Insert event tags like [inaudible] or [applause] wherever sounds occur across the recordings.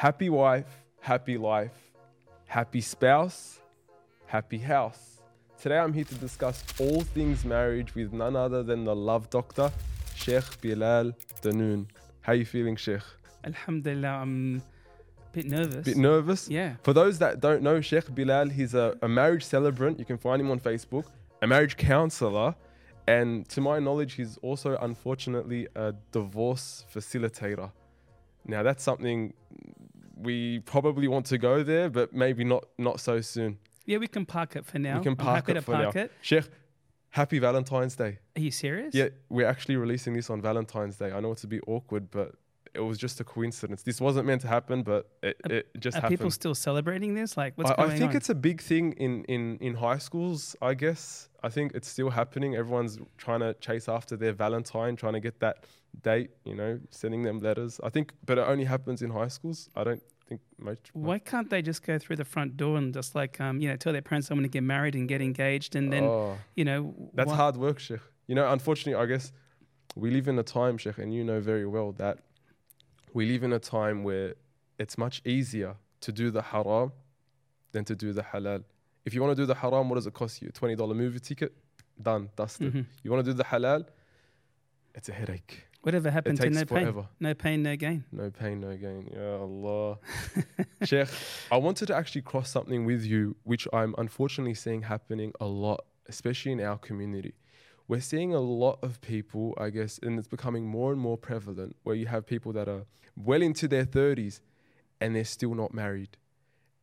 Happy wife, happy life, happy spouse, happy house. Today I'm here to discuss all things marriage with none other than the love doctor, Sheikh Bilal Dannoun. How you feeling, Sheikh? Alhamdulillah, I'm a bit nervous. Bit nervous? Yeah. For those that don't know, Sheikh Bilal, he's a, a marriage celebrant. You can find him on Facebook, a marriage counselor. And to my knowledge, he's also unfortunately a divorce facilitator. Now, that's something we probably want to go there, but maybe not not so soon. Yeah, we can park it for now. We can park it for park now. it. Sheikh, happy Valentine's Day. Are you serious? Yeah, we're actually releasing this on Valentine's Day. I know it's a bit awkward, but it was just a coincidence. This wasn't meant to happen, but it, Are- it just Are happened. people still celebrating this? Like, what's I, going I think on? it's a big thing in, in, in high schools, I guess. I think it's still happening. Everyone's trying to chase after their Valentine, trying to get that date, you know, sending them letters. I think, but it only happens in high schools. I don't think much. Why can't they just go through the front door and just like, um, you know, tell their parents I'm going to get married and get engaged, and then, Oh, you know, that's why- hard work, Sheikh. You know, unfortunately, I guess we live in a time, Sheikh, and you know very well that we live in a time where it's much easier to do the haram than to do the halal. If you want to do the haram, what does it cost you? $20 movie ticket? Done, dusted. Mhm. You want to do the halal? It's a headache. Whatever happened to no pain, no pain, no gain. No pain, no gain. Ya Allah. [laughs] Sheikh, I wanted to actually cross something with you, which I'm unfortunately seeing happening a lot, especially in our community. We're seeing a lot of people, I guess, and it's becoming more and more prevalent, where you have people that are well into their 30s and they're still not married.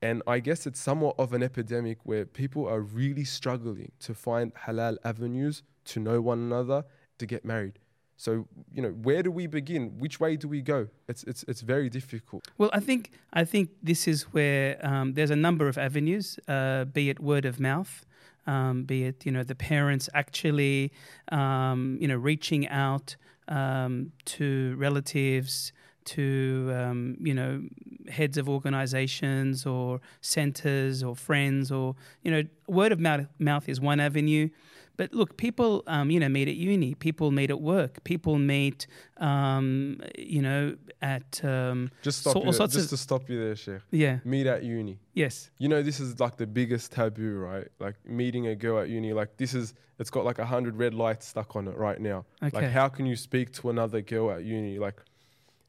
And I guess it's somewhat of an epidemic where people are really struggling to find halal avenues to know one another, to get married. So, you know, where do we begin? Which way do we go? It's, it's, it's very difficult. Well, I think I think this is where um, there's a number of avenues, uh, be it word of mouth, um, be it you know the parents actually um, you know reaching out um, to relatives, to um, you know heads of organisations or centres or friends, or you know word of mouth, mouth is one avenue. But look, people, um, you know, meet at uni. People meet at work. People meet, um, you know, at um, Just stop So- you all there, just of- to stop you there, Sheikh. yeah, Meet at uni. yes, You know, this is like the biggest taboo, right? Like meeting a girl at uni. Like this is, it's got like a hundred red lights stuck on it right now. okay. Like, how can you speak to another girl at uni? Like,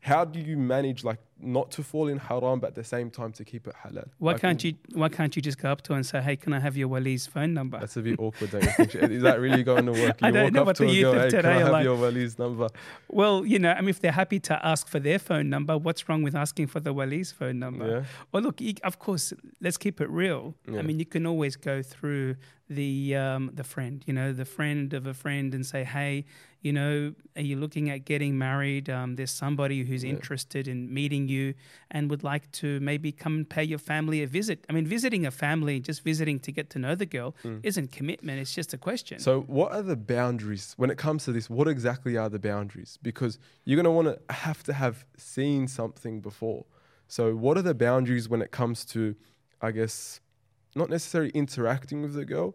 how do you manage like not to fall in haram, but at the same time to keep it halal? why can't you? Why can't you just go up to her and say, "Hey, can I have your Wali's phone number?" That's a bit awkward. Don't you think? Is that really going to work? [laughs] You I don't walk know up what to the youth girl, of hey, today I are have like." your Wali's number? Well, you know, I mean, if they're happy to ask for their phone number, what's wrong with asking for the Wali's phone number? Yeah. Well, look, of course, let's keep it real. Yeah. I mean, you can always go through the um, the friend, you know, the friend of a friend, and say, "Hey, you know, are you looking at getting married? Um, there's somebody who's Yeah. interested in meeting you and would like to maybe come and pay your family a visit." I mean, visiting a family, just visiting to get to know the girl, Mm. isn't commitment. It's just a question. So, what are the boundaries when it comes to this? What exactly are the boundaries? Because you're going to want to have to have seen something before. So, what are the boundaries when it comes to, I guess, not necessarily interacting with the girl,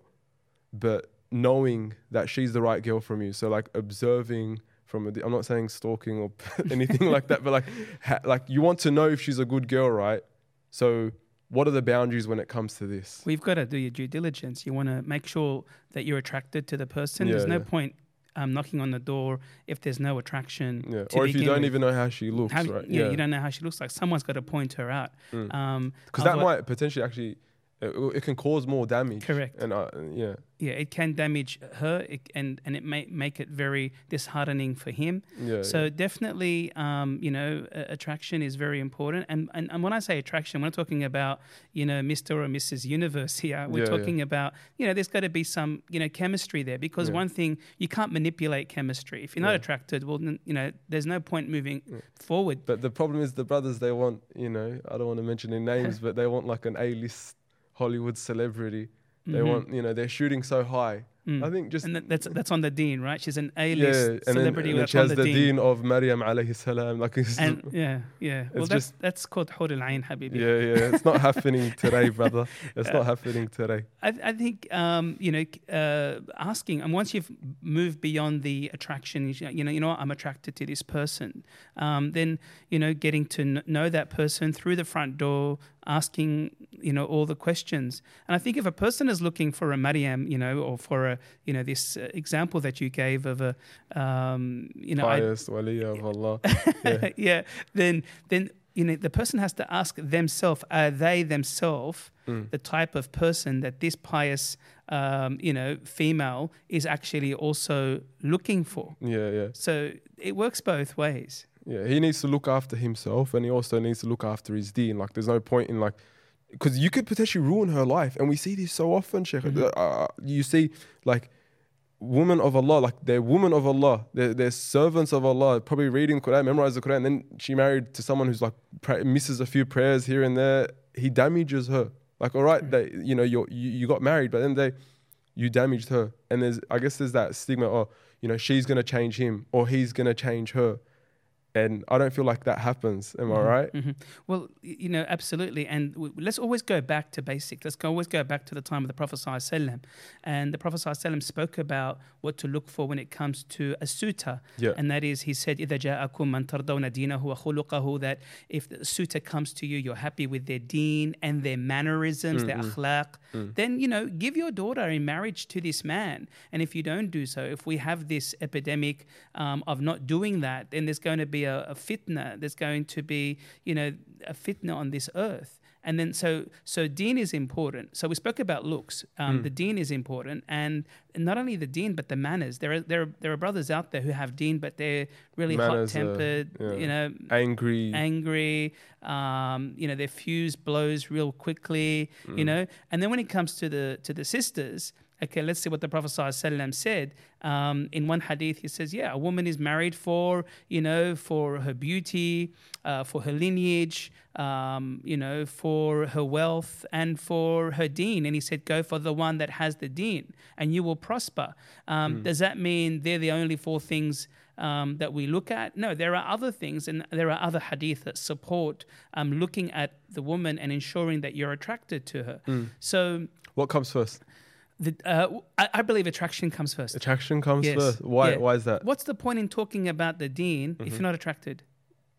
but knowing that she's the right girl from you? So, like observing from a, di- I'm not saying stalking or [laughs] anything like that, but like, ha, like you want to know if she's a good girl, right? So, what are the boundaries when it comes to this? We've got to do your due diligence. You want to make sure that you're attracted to the person. Yeah, there's no yeah. point um, knocking on the door if there's no attraction. Yeah. Or if you don't with. even know how she looks, How- right? yeah, you don't know how she looks like. Someone's got to point her out. Mm. Um, because that might potentially actually it, it can cause more damage. Correct. And uh, yeah, yeah, it can damage her, it, and and it may make it very disheartening for him. yeah. So yeah. definitely, um, you know, a- attraction is very important. And, and and when I say attraction, we're not talking about you know Mr. or Mrs. Universe [laughs] here. We're Yeah, yeah. talking about you know there's got to be some you know chemistry there because Yeah. one thing you can't manipulate chemistry. If you're not Yeah. attracted, well, then, you know, there's no point moving Yeah. forward. But the problem is the brothers they want, you know, I don't want to mention their names, [laughs] but they want like an A-list Hollywood celebrity They Mhm. want, you know, they're shooting so high. Mm. I think just and that's that's on the deen, right? She's an yeah, A-list and then, celebrity and then that's she has the, the deen. deen of Maryam alayhi salam. Like, it's, And yeah, yeah. Well, that's just- that's called Hur al-Ain, Habibi. yeah, yeah, it's not [laughs] happening today, brother. It's not happening today. I, I think um, you know uh, asking, and once you've moved beyond the attraction, you know, you know, what, I'm attracted to this person. Um, then you know, getting to kn- know that person through the front door, asking you know all the questions. And I think if a person is looking for a Maryam, you know, or for a you know this uh, example that you gave of a um, you know, Pious wali of Allah. [laughs] Yeah. yeah, then then you know the person has to ask themselves: Are they themselves Mm. the type of person that this pious, um, you know, female is actually also looking for? yeah, yeah. So it works both ways. Yeah, he needs to look after himself and he also needs to look after his deen. Like, there's no point in like, because you could potentially ruin her life. And we see this so often, Sheikh. Mhm. Uh, you see, like, women of Allah, like, they're women of Allah, they're, they're servants of Allah, probably reading Quran, memorize the Quran. And then she married to someone who's like, pray, misses a few prayers here and there. He damages her. Like, all right, they, you know, you're, you, you got married, but then they, you damaged her. And there's, I guess there's that stigma, oh, you know, she's going to change him or he's going to change her and I don't feel like that happens. Am mm-hmm. I right? Mm-hmm. Well, you know, absolutely. And w- let's always go back to basic. Let's go, always go back to the time of the Prophet ﷺ. and the Prophet ﷺ spoke about what to look for when it comes to a suitor, yeah. and that is, he said, "Ida ja'akum man tardawna dinahu That if the suitor comes to you, you're happy with their deen and their mannerisms, mm-hmm. their akhlaq. Mm. Then you know, give your daughter in marriage to this man. And if you don't do so, if we have this epidemic um, of not doing that, then there's going to be a, a fitna. There's going to be, you know, a fitna on this earth. And then so so deen is important. So we spoke about looks. Um, The deen is important, and not only the deen but the manners. There are there are, there are brothers out there who have deen, but they're really hot tempered. yeah. You know, Angry. angry. Um, you know, their fuse blows real quickly. Mm. You know, and then when it comes to the to the sisters, okay, let's see what the Prophet ﷺ said. Um, in one hadith, he says, "Yeah, a woman is married for you know for her beauty, uh, for her lineage." Um, you know, for her wealth and for her deen. And he said, Go for the one that has the deen and you will prosper. Um, Does that mean they're the only four things um, that we look at. No, there are other things and there are other hadith that support um, looking at the woman and ensuring that you're attracted to her. So What comes first? The, uh, I, I believe attraction comes first. Attraction comes Yes. first. Why? Yeah. Why is that? What's the point in talking about the deen if you're not attracted?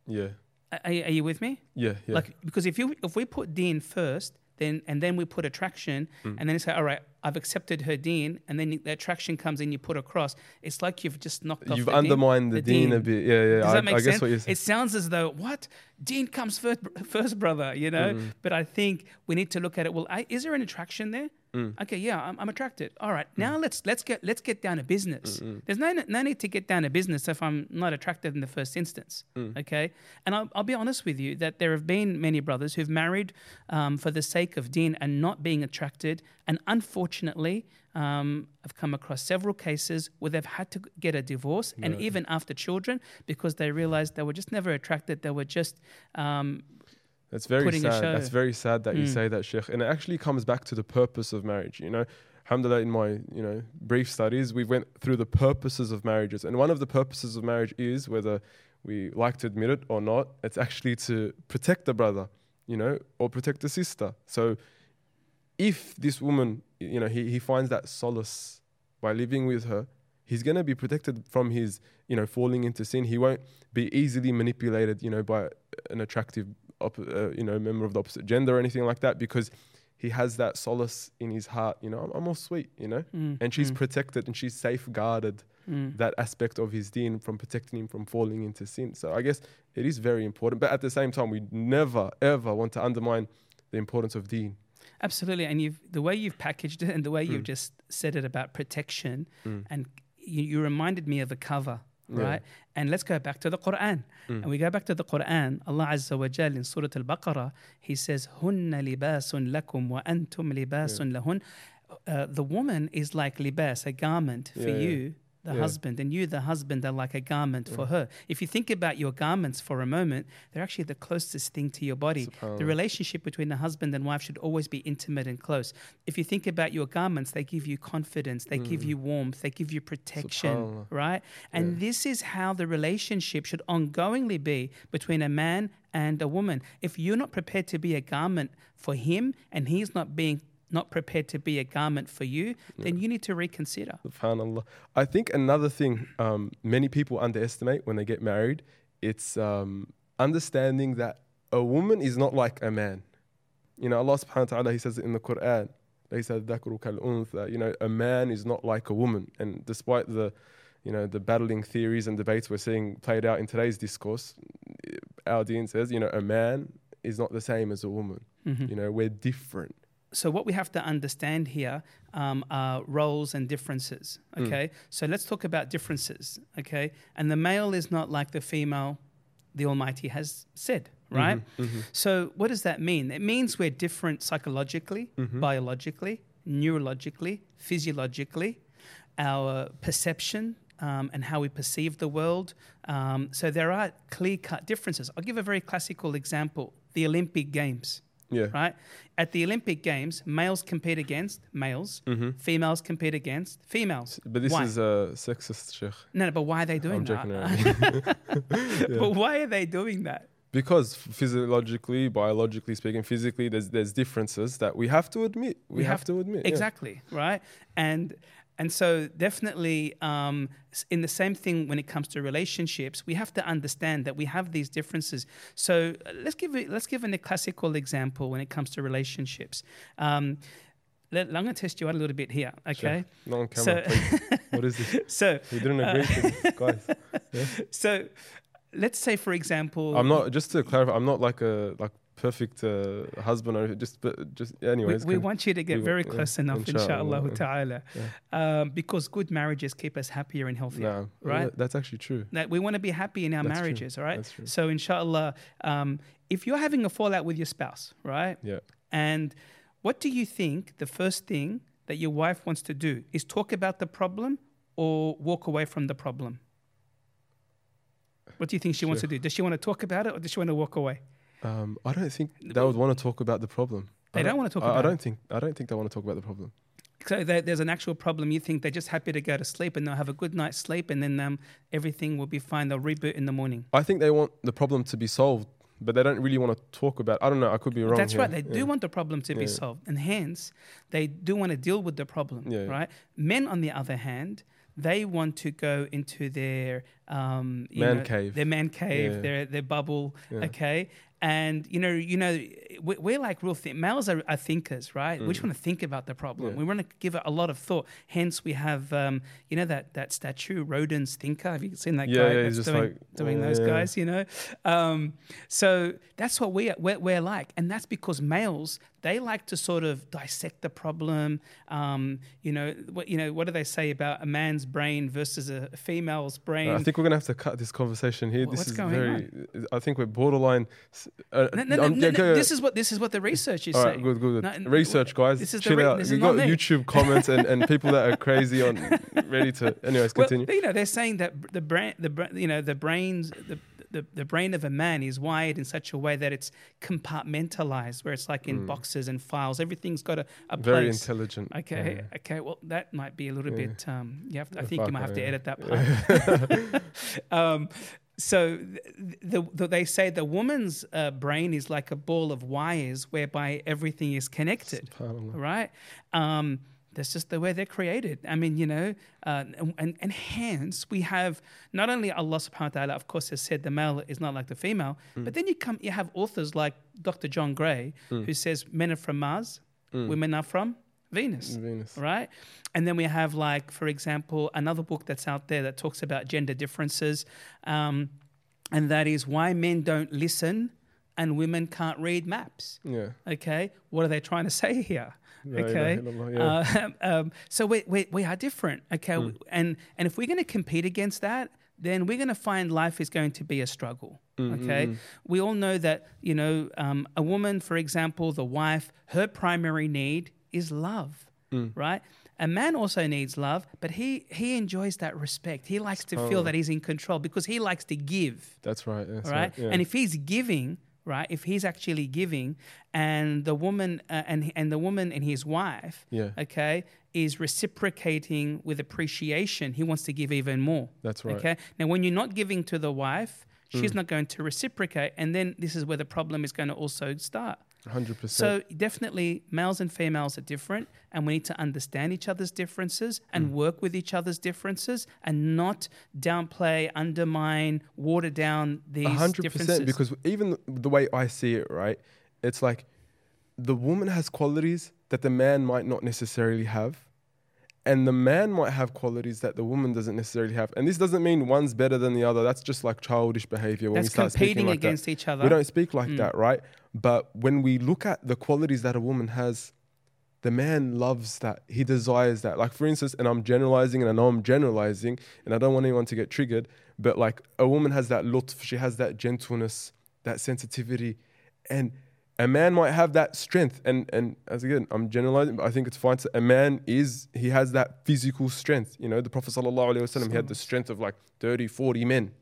Yeah. Are, are you- with me? Yeah. Yeah. Like because if you if we put deen first, then and then we put attraction, Mm. and then say, all right, I've accepted her deen, and then the attraction comes in, you put across. It's like you've just knocked off. You've the deen- undermined the, deen, a bit. Yeah. Yeah. Does I, that make I sense? what you're. It sounds as though what deen comes first, first brother, you know. Mm. But I think we need to look at it. Well, I, is there an attraction there? Mm. Okay, yeah, I'm, I'm attracted. All right, now let's let's get let's get down to business. Mm, There's no no need to get down to business if I'm not attracted in the first instance. Mm. Okay, and I'll, I'll be honest with you that there have been many brothers who've married um, for the sake of deen and not being attracted, and unfortunately. Um, I've come across several cases where they've had to get a divorce, and even after children, because they realized they were just never attracted. They were just um, That's very sad. That's very sad that you Mm. say that, Sheikh. And it actually comes back to the purpose of marriage. You know, alhamdulillah, in my you know brief studies, we went through the purposes of marriages, and one of the purposes of marriage is whether we like to admit it or not, it's actually to protect the brother, you know, or protect the sister. So, if this woman, you know, he, he finds that solace by living with her, he's going to be protected from his, you know, falling into sin. He won't be easily manipulated, you know, by an attractive, op- uh, you know, member of the opposite gender or anything like that because he has that solace in his heart. You know, I'm, I'm all sweet, you know, mm, and she's mm, protected and she's safeguarded mm. that aspect of his deen from protecting him from falling into sin. So I guess it is very important, but at the same time, we never ever want to undermine the importance of deen. Absolutely, and you've the way you've packaged it and the way you've Mm. just said it about protection, Mm. and you, you reminded me of a cover, Yeah. right? And let's go back to the Quran. Mm. And we go back to the Quran. Allah Azza wa Jal in Surah Al-Baqarah, He says, "Hunna libasun lakum wa antum libasun lahun." Uh, the woman is like libas, a garment for Yeah, yeah. you, the Yeah. husband, and you, the husband, are like a garment for her. If you think about your garments for a moment, they're actually the closest thing to your body. The relationship between the husband and wife should always be intimate and close. If you think about your garments, they give you confidence, they give you warmth, they give you protection, Mm. Right? And Yeah. this is how the relationship should ongoingly be between a man and a woman. If you're not prepared to be a garment for him and he's not being not prepared to be a garment for you, then you need to reconsider. Subhanallah. I think another thing um, many people underestimate when they get married, it's um, understanding that a woman is not like a man. You know, Allah subhanahu wa ta'ala, He says it in the Quran. He said, "Dhakru. You know, a man is not like a woman. And despite the, you know, the battling theories and debates we're seeing played out in today's discourse, our deen says, you know, a man is not the same as a woman. Mhm. You know, we're different. So what we have to understand here um, are roles and differences okay? So let's talk about differences okay? And the male is not like the female the almighty has said right? so what does that mean? It means we're different psychologically biologically neurologically physiologically our perception um, and how we perceive the world. Um, so there are clear cut differences. I'll give a very classical example the olympic games Yeah. right? At the Olympic Games, males compete against males, mm-hmm. females compete against females. But this Why? is a sexist, Sheikh. No, no, but why are they doing I'm joking that? [laughs] around. [laughs] But why are they doing that? because physiologically, biologically speaking, physically, there's there's differences that we have to admit. We, have, to admit. yeah. Exactly, right? And and so definitely um, in the same thing when it comes to relationships, we have to understand that we have these differences. So uh, let's give it, let's give an, a classical example when it comes to relationships. Um, let, I'm going to test you out a little bit here, okay? Sure. Not on camera. So- what is this? [laughs] So We didn't agree this, guys. [laughs] so let's say for example I'm not. Just to clarify, I'm not like a like perfect uh, husband or just but just we, anyways. we can- want you to get we- very yeah, close enough inshallah. inshallah ta'ala um, because good marriages keep us happier and healthier right? yeah, That's actually true. that we want to be happy in our That's true. marriages all right true. so inshallah um, if you're having a fallout with your spouse right Yeah. and what do you think the first thing that your wife wants to do is talk about the problem or walk away from the problem what do you think she wants to do does she want to talk about it or does she want to walk away Um, I don't think they would want to talk about the problem. They I don't wanna talk I, I don't think. I don't think they want to talk about the problem. So there, there's an actual problem. You think they're just happy to go to sleep and they'll have a good night's sleep, and then um, everything will be fine. They'll reboot in the morning. I think they want the problem to be solved, but they don't really want to talk about. I don't know. I could be wrong. That's here. right. They do want the problem to be solved, and hence they do want to deal with the problem. Yeah. Right. Men, on the other hand, they want to go into their um, Man know, cave. their man cave, Yeah. their their bubble. Yeah. Okay. And you know, you know, we- we're like real th- males are, are thinkers, right? We just Mm. want to think about the problem. Yeah. We want to give it a lot of thought. Hence, we have, um, you know, that that statue, Rodin's thinker. Have you seen that Yeah, guy yeah, that's just doing, like, doing yeah, those guys? You know, um, so that's what we we're, we're like, and that's because males they like to sort of dissect the problem. Um, you know, what you know, what do they say about a man's brain versus a female's brain? I think we're gonna have to cut this conversation here. Wha- this what's is going very. I think we're borderline. Uh, No, no, no, no, yeah, no, this is what this is what the research is All right, saying. good, good. Good. Research, guys. this is chill re- out. this We is got me. YouTube [laughs] comments and, and people that are crazy on [laughs] ready to. Anyways, Well, continue. you know, they're saying that the brain, the you know, the brains, the, the the brain of a man is wired in such a way that it's compartmentalized, where it's like in boxes and files. Everything's got a, a. Very place. intelligent. Okay, Yeah. okay. Well, that might be a little Yeah. bit. Um, you have to, I think you might have to yeah. edit that [laughs] part. [laughs] um, so th- the, the, they say the woman's uh, brain is like a ball of wires whereby everything is connected right? Um, that's just the way they're created. I mean, you know, uh, and, and, hence we have not only Allah subhanahu wa ta'ala, of course, has said the male is not like the female, Mm. but then you come, you have authors like Dr. John Gray, who says men are from Mars, women are from Venus. Mm. Venus. Right? And then we have, like, for example, another book that's out there that talks about gender differences. Um, and that is why men don't listen and women can't read maps. Yeah. Okay, what are they trying to say here? Okay, yeah. uh, [laughs] um, so we, we we are different. Okay, Hmm. and and if we're going to compete against that, then we're going to find life is going to be a struggle. Mm-hmm. Okay, we all know that you know um, a woman, for example, the wife, her primary need is love, Mm. right? a man also needs love, but he he enjoys that respect. He likes to feel that he's in control because he likes to give. That's right. That's right? right. yeah. And if he's giving, right, if he's actually giving, and the woman uh, and and the woman and his wife, Yeah. okay, is reciprocating with appreciation, he wants to give even more. That's right. Okay. Now, when you're not giving to the wife, she's Mm. not going to reciprocate, and then this is where the problem is going to also start. 100%. So definitely, males and females are different, and we need to understand each other's differences and Mm. work with each other's differences, and not downplay, undermine, water down these A hundred differences. percent. Because even the way I see it, right, it's like the woman has qualities that the man might not necessarily have, and the man might have qualities that the woman doesn't necessarily have. And this doesn't mean one's better than the other. That's just like childish behavior when that's we start speaking competing like that. against each other. We don't speak like Mm. that, right? But when we look at the qualities that a woman has, the man loves that. He desires that. Like, for instance, and I'm generalizing, and I know I'm generalizing, and I don't want anyone to get triggered, but like a woman has that lutf, she has that gentleness, that sensitivity, and a man might have that strength. And and as again, I'm generalizing, but I think it's fine. To, a man is he has that physical strength. You know, the Prophet sallallahu alaihi wasallam, he had the strength of like 30, 40 men.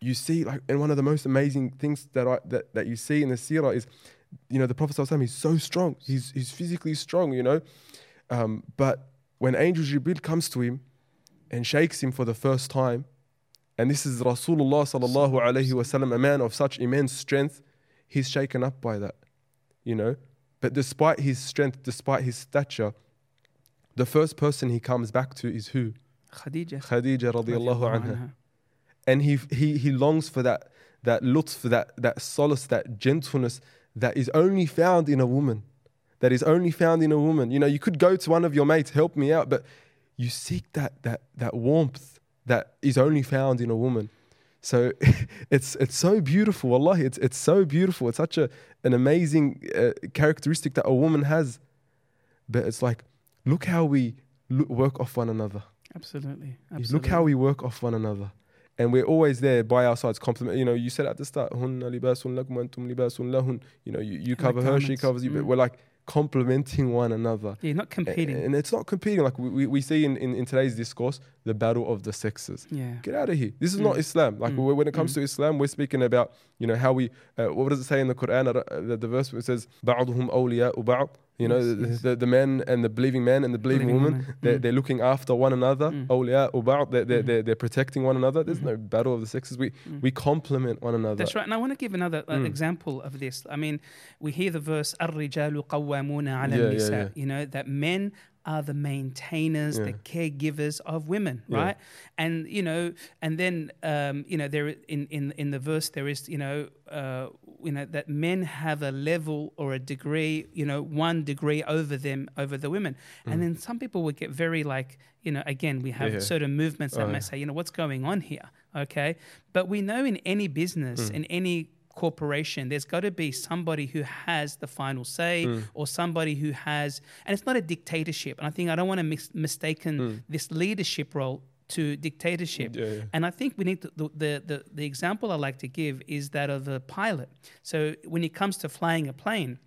You see, like, and one of the most amazing things that I that, that you see in the seerah is, you know, the Prophet ﷺ, he's so strong. He's he's physically strong, you know. Um, but when Angel Jibril comes to him and shakes him for the first time, and this is Rasulullah sallallahu alaihi wasallam, a man of such immense strength, he's shaken up by that, you know. But despite his strength, despite his stature, the first person he comes back to is who? Khadija. Khadija radiallahu anha. And he he he longs for that that lutf, that that solace, that gentleness that is only found in a woman. That is only found in a woman. You know, you could go to one of your mates, help me out, but you seek that that that warmth that is only found in a woman. So [laughs] it's it's so beautiful, Allah. It's it's so beautiful. It's such a an amazing uh, characteristic that a woman has. But it's like, look how we look, work off one another. Absolutely. absolutely. Look how we work off one another And we're always there by our sides, compliment. You know, you said at the start, "Hunna libasun lakum wa antum libasun lahun." You know, you, you the cover her, she garments. covers you, but Mm. we're like complementing one another. Yeah, not A- competing. And it's not competing. Like we, we, we see in, in, in today's discourse, the battle of the sexes. yeah. Get out of here. This is Mm. not Islam. Like Mm. when it comes Mm. to Islam, we're speaking about, you know, how we, uh, what does it say in the Quran? Uh, The, the verse where it says, بَعْضُهُمْ أَوْلِيَاءُ بَعْض. You know, Yes, the, yes. the, the men and the believing man and the believing, Believing woman, woman. They're, Mm. they're looking after one another. Mm. أَوْلِيَاءُ بَعْض. They're, they're, Mhm. they're, they're protecting one another. There's Mhm. no battle of the sexes. We, Mm. we complement one another. That's right. And I want to give another uh, Mm. example of this. I mean, we hear the verse, الرجال قوامون على Yeah, yeah, النساء. yeah. You know, that men are the maintainers, the caregivers of women, Yeah. right? And, you know, and then, um, you know, there in, in, in the verse, there is, you know, uh, you know, that men have a level or a degree, you know, one degree over them, over the women. And then some people would get very like, you know, again, we have Mm. Yeah. certain movements that Oh, may yeah. say, you know, what's going on here? Okay. But we know in any business, Mm. in any corporation, there's got to be somebody who has the final say Mm. or somebody who has, and it's not a dictatorship. And I think I don't want to mis- mistaken Mm. this leadership role to dictatorship. Yeah, yeah. And I think we need to, the, the, the, the example I like to give is that of the pilot. So when it comes to flying a plane,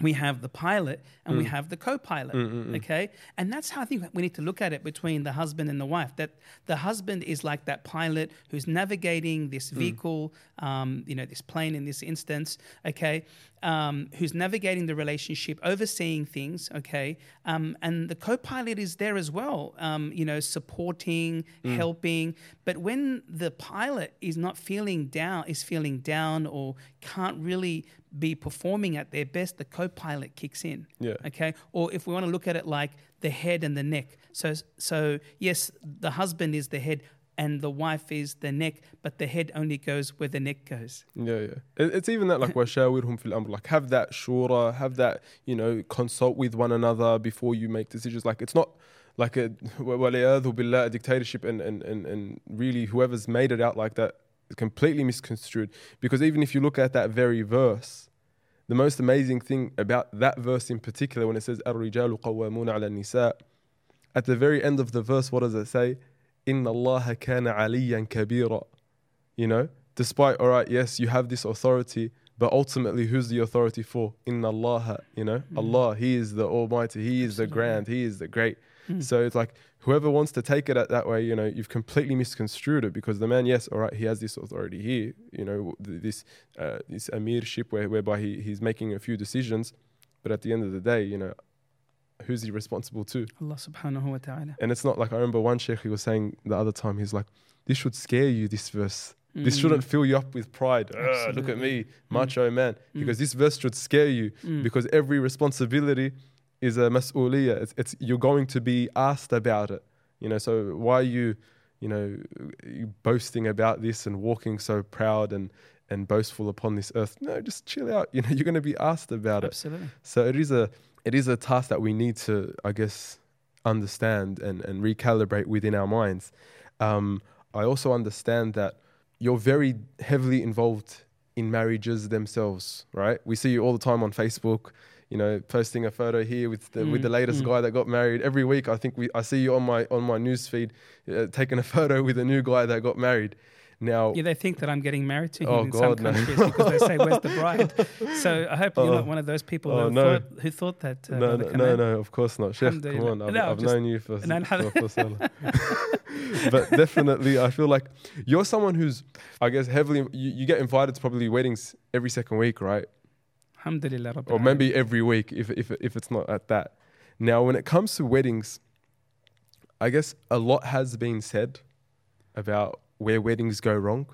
we have the pilot and we Mm. have the co-pilot Mm, mm, mm. okay and that's how i think we need to look at it between the husband and the wife that the husband is like that pilot who's navigating this Mm. vehicle um, you know this plane in this instance okay um, who's navigating the relationship overseeing things okay um, and the co-pilot is there as well um, you know supporting Mm. helping but when the pilot is not feeling down is feeling down or can't really be performing at their best the co-pilot kicks in Yeah. okay or if we want to look at it like the head and the neck so so yes the husband is the head and the wife is the neck but the head only goes where the neck goes Yeah, yeah. It, it's even that like وَشَاوِرْهُمْ [laughs] فِي الْأَمْرِ Like have that shura, have that, you know, consult with one another before you make decisions. Like it's not like a وَلِيَاذُ بِاللَّهِ a dictatorship and, and, and, and really whoever's made it out like that is completely misconstrued. Because even if you look at that very verse, the most amazing thing about that verse in particular when it says الرجال قوامون على النساء at the very end of the verse what does it say إن الله كان عليا كبيرا you know despite all right yes you have this authority But ultimately, who's the authority for? Inna Allah, you know, Mm. Allah, He is the Almighty, He is the Absolutely. grand, He is the great. Mm. So it's like whoever wants to take it at that way, you know, you've completely misconstrued it because the man, yes, all right, he has this authority here, you know, th- this uh, this amirship where, whereby he, he's making a few decisions, but at the end of the day, you know, who's he responsible to? Allah subhanahu wa ta'ala. And it's not like I remember one sheikh he was saying the other time, he's like, this should scare you, this verse. This Mm. shouldn't fill you up with pride. "Ah, look at Absolutely. me, macho man. Mm. Because this verse should scare you Mm. because every responsibility is a mas'uliyah. It's, it's you're going to be asked about it. You know, so why are you, you know, boasting about this and walking so proud and and boastful upon this earth? No, just chill out. [laughs] You know, you're going to be asked about it. Absolutely. So it is a it is a task that we need to, I guess, understand and, and recalibrate within our minds. Um, I also understand that you're very heavily involved in marriages themselves, right? We see you all the time on Facebook, you know, posting a photo here with the with the Mm, latest mm. guy that got married. Every week, I think we I see you on my on my news feed uh, taking a [laughs] photo with a new guy that got married. Now, Yeah, they think that I'm getting married to him Oh, in God, some no. countries because they say, "Where's the bride?" [laughs] So I hope you're Oh. not one of those people Oh, who, no. thought, who thought that. Uh, no, no, no, no, of course not. Sheikh, come on, I've, No, I've known you for, No, no. for, for so long. [laughs] [laughs] but definitely, I feel like you're someone who's, I guess, heavily. You, you get invited to probably weddings every second week, right? Alhamdulillah. Or maybe every week, if if if it's not at that. Now, when it comes to weddings, I guess a lot has been said about where weddings go wrong.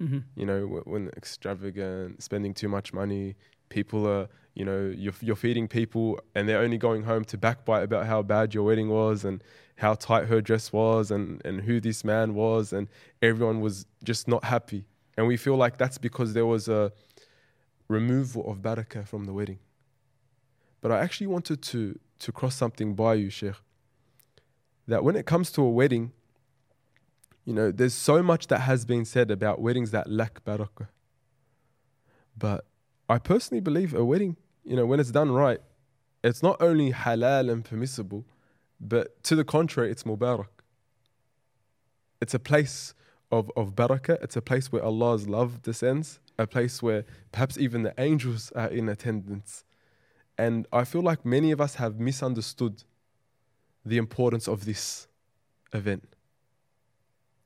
Mhm. You know, when extravagant, spending too much money, people are, you know, you're, you're feeding people and they're only going home to backbite about how bad your wedding was and how tight her dress was and, and who this man was. And everyone was just not happy. And we feel like that's because there was a removal of barakah from the wedding. But I actually wanted to, to cross something by you, Sheikh. That when it comes to a wedding, you know, there's so much that has been said about weddings that lack barakah. But I personally believe a wedding, you know, when it's done right, it's not only halal and permissible, but to the contrary, it's mubarak. It's a place of, of barakah. It's a place where Allah's love descends, a place where perhaps even the angels are in attendance. And I feel like many of us have misunderstood the importance of this event.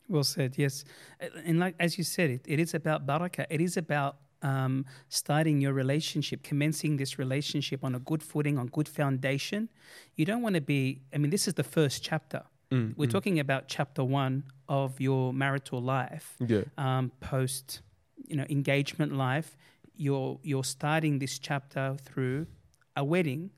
Well said. Yes, and like as you said, it, it is about barakah. It is about um, starting your relationship, commencing this relationship on a good footing, on good foundation. You don't want to be. I mean, this is the first chapter. Mm, We're mm. talking about chapter one of your marital life, Yeah. um, post, you know, engagement life. You're you're starting this chapter through a wedding,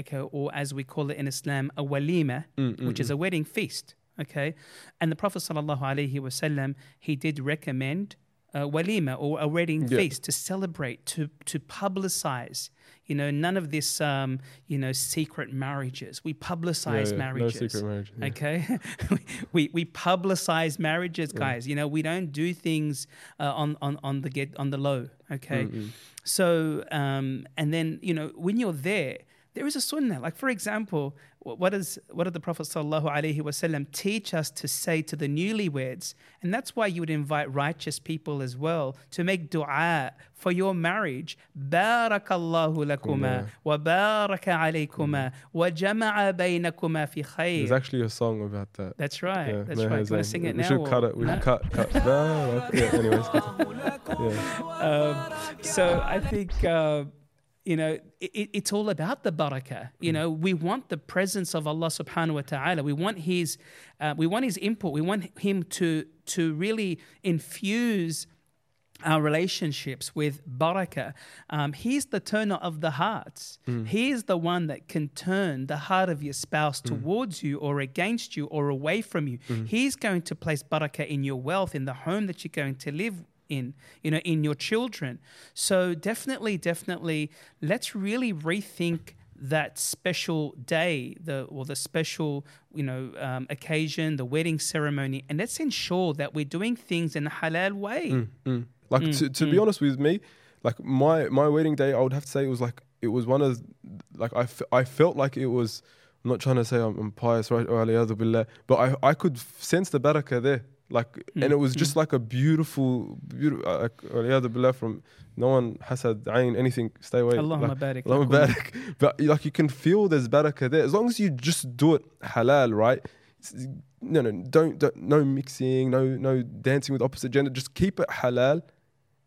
okay, or as we call it in Islam, a walima, Mm, which is a wedding feast. Okay, and the Prophet sallallahu alaihi wasallam he did recommend a walima or a wedding Yeah. feast to celebrate, to to publicize. You know, none of this, um, you know, secret marriages. We publicize marriages. No secret marriage. yeah. Okay, [laughs] we we publicize marriages, guys. You know, we don't do things uh, on on on the get on the low. Okay, Mm, mm. so um, and then you know when you're there, there is a sunnah. Like for example, wh- what is what did the Prophet sallallahu alaihi wasallam teach us to say to the newlyweds, and that's why you would invite righteous people as well to make du'a for your marriage. Barakallahu lakuma wa baraka alaykuma wa jama'a baynakuma fi There's actually a song about that. That's right. Yeah, that's right. You want sing it we now? should or- cut it. We should cut. cut. [laughs] [laughs] Yeah, anyways. Yeah. um, so I think uh, you know it, it's all about the barakah. You know, we want the presence of Allah Subhanahu wa Taala. We want His, uh, we want His input. We want Him to to really infuse our relationships with barakah. Um, he's the turner of the hearts. He is the one that can turn the heart of your spouse towards you or against you or away from you. He's going to place barakah in your wealth, in the home that you're going to live in, you know, in your children. So definitely, definitely, let's really rethink that special day, the or the special you know um, occasion, the wedding ceremony, and let's ensure that we're doing things in a halal way. Mm, mm. Like Mm, to, to be honest with me, like my my wedding day, I would have to say it was like it was one of like I, f- I felt like it was. I'm not trying to say I'm, I'm pious, right? Or billah, but I I could sense the barakah there. Like and it was just like a beautiful beautiful uh, like from no one hasad ayn anything stay away Allahumma like, barik. Allahumma barik. [laughs] but like you can feel there's barakah there as long as you just do it halal right no no don't, don't no mixing no no dancing with opposite gender just keep it halal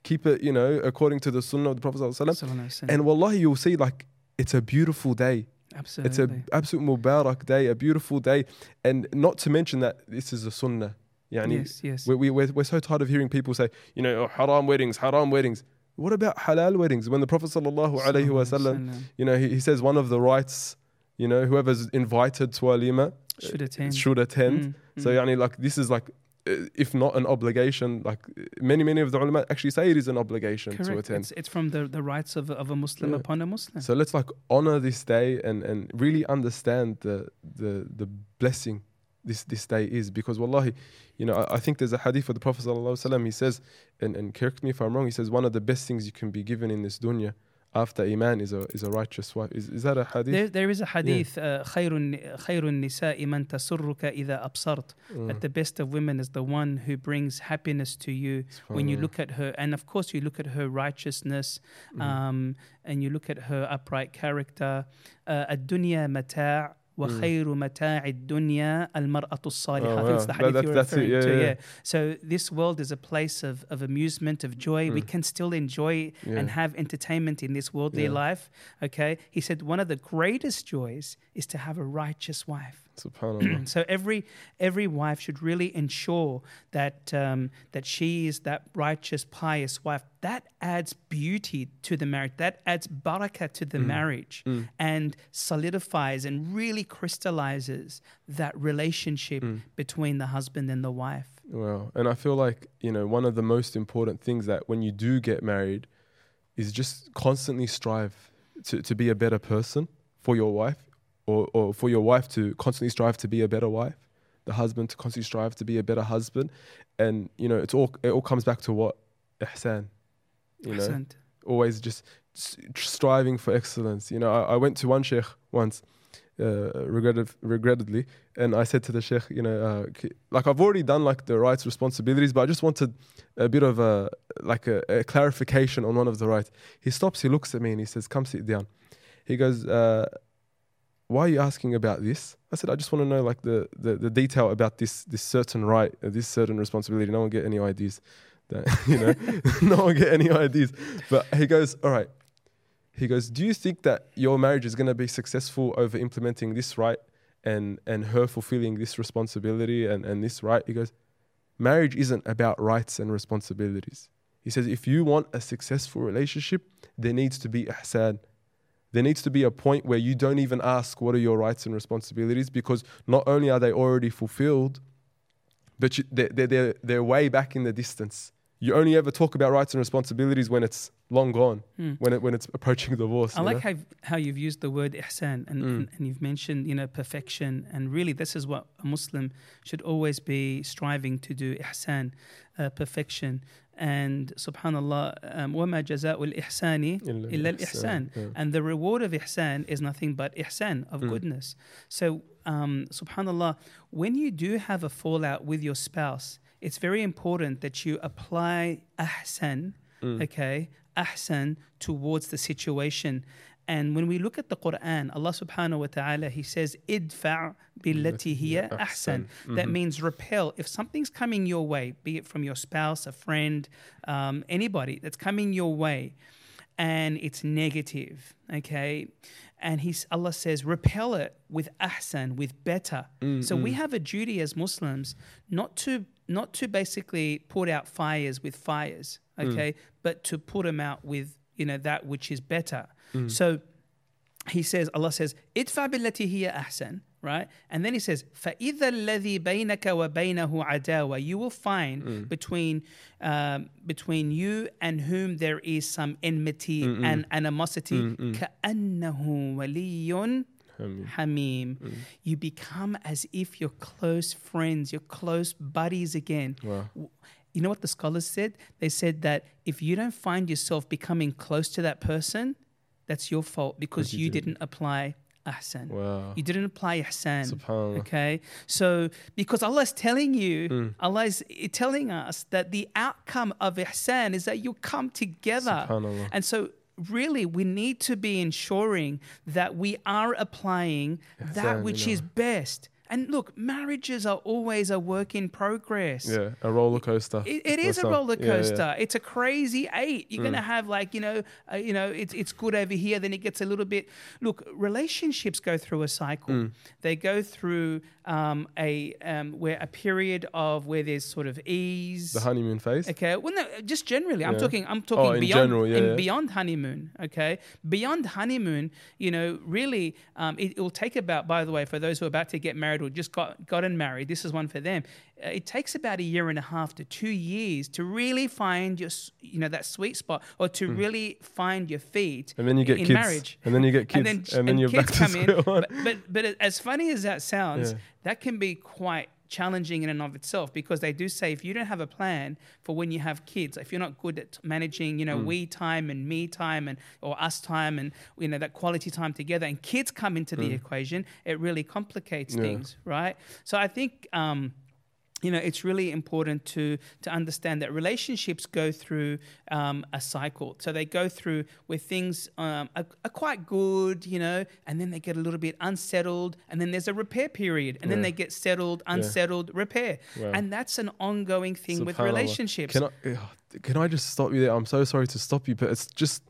keep it you know according to the sunnah of the prophet sallallahu alaihi wasallam. Sallallahu alaihi wasallam. and wallahi you'll see like it's a beautiful day Absolutely. it's a absolute mubarak day, a beautiful day, and not to mention that this is a sunnah. Yani, yes, yes. we, we, we're, we're so tired of hearing people say, you know, oh, haram weddings, haram weddings. What about halal weddings? When the Prophet sallallahu alaihi wasallam, you know, he, he says one of the rights, you know, whoever's invited to walima should attend. should attend. Mm, So mm. yani, like this is like, uh, if not an obligation, like many many of the ulama actually say it is an obligation to attend. It's, it's from the, the rights of, of a Muslim Yeah. upon a Muslim. So let's like honor this day and, and really understand the the the blessing this this day is. Because wallahi you know I, I think there's a hadith of the prophet sallallahu he says and, and correct me if i'm wrong he says one of the best things you can be given in this dunya after iman is a is a righteous wife. Is, is that a hadith? There, there is a hadith uh, khairun khairun nisa'i man tasurruka idha absart mm. that the best of women is the one who brings happiness to you when you look at her. And of course you look at her righteousness mm-hmm. um, mm. and you look at her upright character. Uh, dunya mata' وخير متاع الدنيا المرأة الصالحة. I think it's the Oh, wow. That- hadith you're that's it. referring Yeah, to. yeah. Yeah. So this world is a place of, of amusement, of joy. We Mm. can still enjoy Yeah. and have entertainment in this worldly Yeah. life. Okay. He said one of the greatest joys is to have a righteous wife. Subhanallah. [clears throat] So every every wife should really ensure that um, that she is that righteous, pious wife. That adds beauty to the marriage. That adds barakah to the marriage, Mm. and solidifies and really crystallizes that relationship Mm. between the husband and the wife. Wow. And I feel like, you know, one of the most important things that when you do get married is just constantly strive to, to be a better person for your wife or, or for your wife to constantly strive to be a better wife, the husband to constantly strive to be a better husband. And, you know, it's all it all comes back to what? Ihsan. You know, Ahsant. always just striving for excellence. You know, I, I went to one sheikh once, uh, regretted, regrettably, and I said to the sheikh, you know, uh, like I've already done like the rights responsibilities, but I just wanted a bit of a like a, a clarification on one of the rights. He stops, he looks at me, and he says, "Come sit down." He goes, uh, "Why are you asking about this?" I said, "I just want to know like the, the the detail about this this certain right, uh, this certain responsibility. No one get any ideas." That, [laughs] you know, [laughs] no one get any ideas. But he goes, all right. He goes, do you think that your marriage is going to be successful over implementing this right and and her fulfilling this responsibility and and this right? He goes, marriage isn't about rights and responsibilities. He says, if you want a successful relationship, there needs to be ihsan. There needs to be a point where you don't even ask what are your rights and responsibilities because not only are they already fulfilled, but you, they're, they're, they're, way back in the distance. You only ever talk about rights and responsibilities when it's long gone, Hmm. when, it, when it's approaching divorce. I like know? how, how you've used the word ihsan and, Mm. and, and you've mentioned, you know, perfection. And really, this is what a Muslim should always be striving to do ihsan, uh, perfection. And subhanAllah, um, وَمَا جَزَاءُ الْإِحْسَانِ إلا إِلَّا الإحسان. الْإِحْسان. Yeah. And the reward of ihsan is nothing but ihsan, of Mm. goodness. So, um, subhanAllah, when you do have a fallout with your spouse, it's very important that you apply ahsan, Mm. okay, ahsan towards the situation. and when we look at the Quran, Allah subhanahu wa ta'ala, He says, idfa' billati hiya ahsan. That Mhm. means repel. If something's coming your way, be it from your spouse, a friend, um, anybody that's coming your way, and it's negative, okay? And he's, Allah says, repel it with ahsan, with better. Mm, So we mm. have a duty as Muslims not to not to basically put out fires with fires, Mm. okay, but to put them out with you know that which is better. Mm. So he says, Allah says, idfa billati hiya ahsan, right? And then he says, فَإِذَا الَّذِي بَيْنَكَ وَبَيْنَهُ عَدَاوَةٌ You will find Mm. between um, between you and whom there is some enmity Mm, mm. and animosity, Mm, mm. كَأَنَّهُ وَلِيٌّ I mean, Hamim. mm. You become as if you're close friends, you're close buddies again. Wow. You know what the scholars said? They said that if you don't find yourself becoming close to that person, that's your fault because you you didn't. didn't apply ahsan. Wow. You didn't apply ihsan. Subhanallah. Okay. So because Allah is telling you, Mm. Allah is telling us that the outcome of ihsan is that you come together. Subhanallah. And so really we need to be ensuring that we are applying that which you is best. And look, marriages are always a work in progress. Yeah, a roller coaster. It, it is a roller Yeah, yeah. coaster. It's a crazy eight. You're gonna have like you know, uh, you know, it's it's good over here, then it gets a little bit. Look, relationships go through a cycle. They go through um, a um, where a period of where there's sort of ease. The honeymoon phase. Okay. Well, no, just generally, I'm talking. I'm talking Oh, in beyond general, yeah, in yeah. beyond honeymoon. Okay, beyond honeymoon, you know, really, um, it, will take about. By the way, for those who are about to get married or just got gotten married, this is one for them. Uh, it takes about a year and a half to two years to really find your, you know, that sweet spot, or to really find your feet. And then you get in kids. marriage. And then you get kids. And And then, then, and you're kids back to come in. But, but but as funny as that sounds, Yeah. that can be quite challenging in and of itself because they do say if you don't have a plan for when you have kids, if you're not good at managing, you know, we time and me time and or us time and you know that quality time together, and kids come into the equation, it really complicates Yeah. things, right? So I think. Um, you know, it's really important to to understand that relationships go through um, a cycle. So they go through where things um, are, are quite good, you know, and then they get a little bit unsettled, and then there's a repair period, and then they get settled, unsettled, repair, Wow. and that's an ongoing thing with relationships. Can I, can I just stop you there? I'm so sorry to stop you, but it's just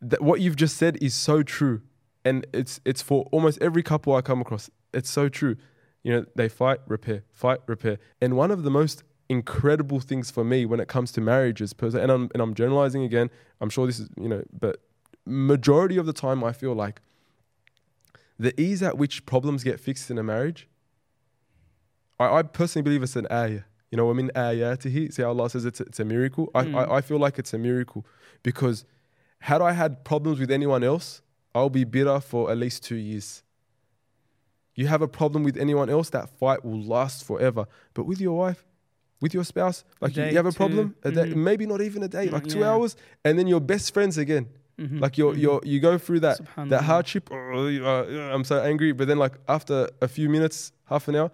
that what you've just said is so true, and it's it's for almost every couple I come across. It's so true. You know, they fight, repair, fight, repair, and one of the most incredible things for me when it comes to marriages, per se, and I'm and I'm generalizing again. I'm sure this is you know, but majority of the time I feel like the ease at which problems get fixed in a marriage. I, I personally believe it's an ayah. You know, I mean, ayatihi. See how Allah says it's a, it's a miracle. I, Mm. I, I feel like it's a miracle because had I had problems with anyone else, I'll be bitter for at least two years. You have a problem with anyone else, that fight will last forever. But with your wife, with your spouse, like you, you have a two. problem, a day, Mhm. maybe not even a day, like two yeah. hours, and then you're best friends again. Mhm, Like you're, mhm. you're, you go through that that hardship. oh, I'm so angry, but then like after a few minutes, half an hour,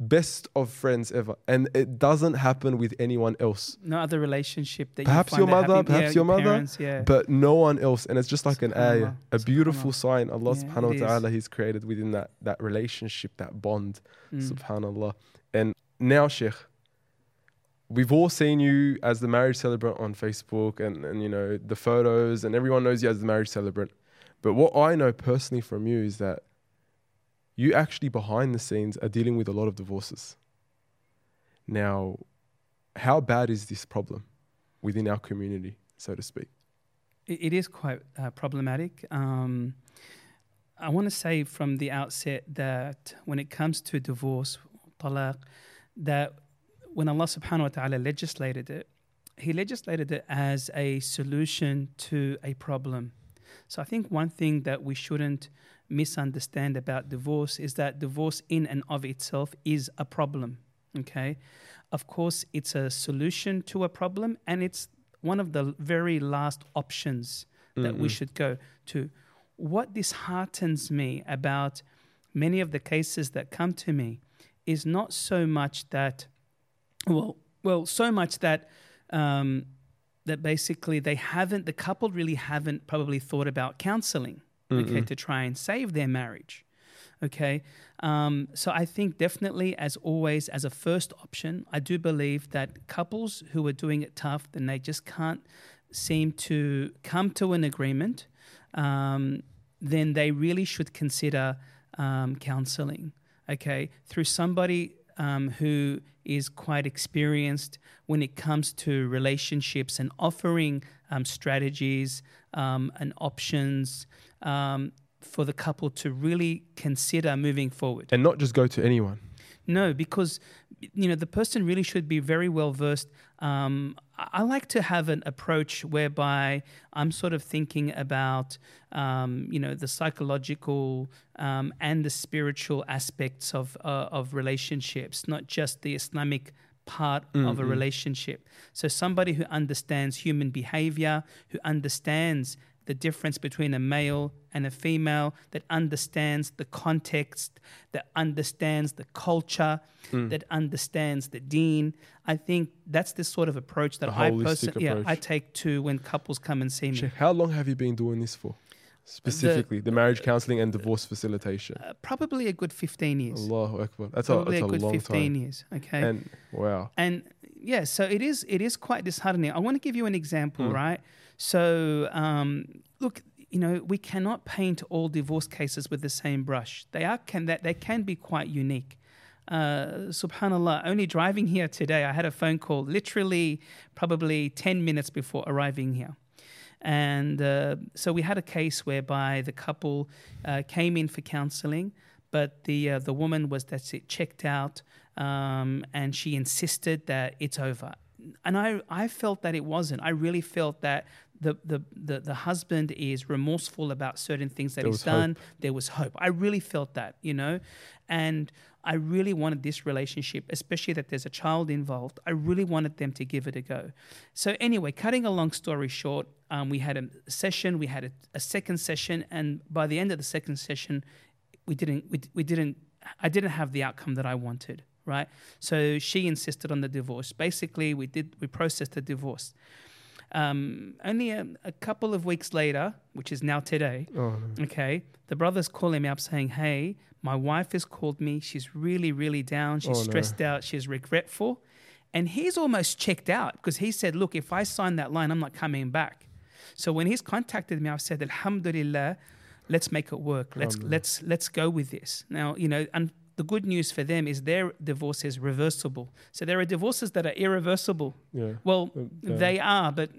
best of friends ever, and it doesn't happen with anyone else. no other relationship that Perhaps you your mother, happy- perhaps yeah, your mother, parents, yeah. But no one else, and it's just like an ayah, a beautiful sign Allah Yeah, Subhanahu wa. Taala He's created within that that relationship, that bond. Mm. Subhanallah. And now, Sheikh, we've all seen you as the marriage celebrant on Facebook and, and you know the photos and everyone knows you as the marriage celebrant. But what I know personally from you is that you actually behind the scenes are dealing with a lot of divorces. Now, how bad is this problem within our community, so to speak? It, is quite uh, problematic. Um, I want to say from the outset that when it comes to divorce, talaq, that when Allah subhanahu wa ta'ala legislated it, He legislated it as a solution to a problem. So I think one thing that we shouldn't misunderstand about divorce is that divorce in and of itself is a problem. Okay. Of course, it's a solution to a problem and it's one of the very last options that we Mm-mm. should go to. What disheartens me about many of the cases that come to me is not so much that, well, well, so much that um, that basically they haven't, the couple really haven't probably thought about counseling, okay, Mm-mm. to try and save their marriage. Okay, um, so I think definitely, as always, as a first option, I do believe that couples who are doing it tough, then they just can't seem to come to an agreement, um, then they really should consider um, counseling. Okay, through somebody um, who is quite experienced when it comes to relationships and offering um, strategies um, and options um, for the couple to really consider moving forward. And not just go to anyone. No, because you know the person really should be very well versed. Um, I like to have an approach whereby I'm sort of thinking about um, you know the psychological um, and the spiritual aspects of uh, of relationships, not just the Islamic part of a Mhm. relationship. So somebody who understands human behavior, who understands the difference between a male and a female, that understands the context, that understands the culture, Mm. that understands the deen. I think that's the sort of approach that I personally, yeah. I take to when couples come and see me. Sheikh, how long have you been doing this for? Specifically, the, marriage counseling and divorce facilitation. Uh, probably a good 15 years. Allahu Akbar. That's a, that's a a good long 15 time. years. Okay. And wow. And yeah, so it is it is quite disheartening. I want to give you an example, Mm. right? So um, look, you know, we cannot paint all divorce cases with the same brush. They are can that they can be quite unique. Uh, subhanallah, only driving here today, I had a phone call literally probably 10 minutes before arriving here. And uh, so we had a case whereby the couple uh, came in for counseling, but the uh, the woman was that's it checked out, um, and she insisted that it's over. And I I felt that it wasn't. I really felt that. The, the, the, the husband is remorseful about certain things that There he's was hope. done. There was hope. I really felt that, you know, and I really wanted this relationship, especially that there's a child involved. I really wanted them to give it a go. So anyway, cutting a long story short, um, we had a session, we had a, a second session, and by the end of the second session, we didn't, we, we didn't, I didn't have the outcome that I wanted. Right. So she insisted on the divorce. Basically, we did, we processed the divorce. Um, only a, a couple of weeks later, which is now today, Oh, no. Okay. The brother's calling me up saying, Hey, my wife has called me. She's really, really down. She's Oh, no. stressed out. She's regretful. And he's almost checked out because he said, Look, if I sign that line, I'm not coming back. So when he's contacted me, I've said, Alhamdulillah, let's make it work. Let's let's let's go with this. Now, you know, and the good news for them is their divorce is reversible. So there are divorces that are irreversible. Yeah. Well, Uh, they are, but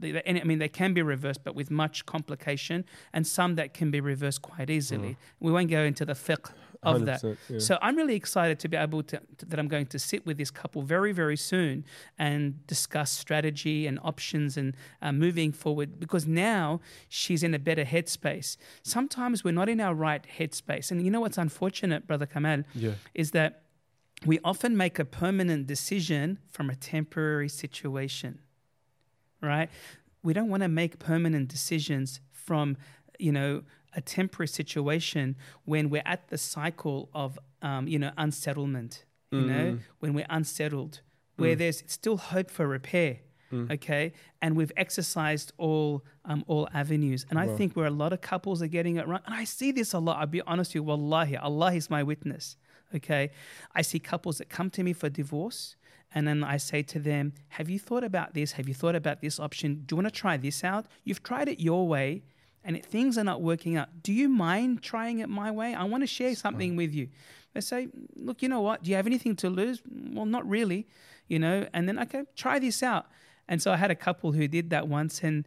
they, I mean they can be reversed, but with much complication, and some that can be reversed quite easily. We won't go into the fiqh of that. yeah. So I'm really excited to be able to, that I'm going to sit with this couple very very soon and discuss strategy and options and uh, moving forward because now she's in a better headspace. Sometimes we're not in our right headspace, and you know what's unfortunate, brother Kamal, yeah. is that we often make a permanent decision from a temporary situation, right? We don't want to make permanent decisions from, you know, a temporary situation when we're at the cycle of, um, you know, unsettlement, you know, Mm. when we're unsettled, where Mm. there's still hope for repair. Mm. Okay, and we've exercised all um, all avenues, and I think where a lot of couples are getting it wrong, and I see this a lot. I'll be honest with you, wallahi, Allah is my witness. Okay, I see couples that come to me for divorce, and then I say to them, "Have you thought about this? Have you thought about this option? Do you want to try this out? You've tried it your way." And it, things are not working out. Do you mind trying it my way? I want to share something with you. They say, look, you know what? Do you have anything to lose? Well, not really, you know. And then okay, try this out. And so I had a couple who did that once, and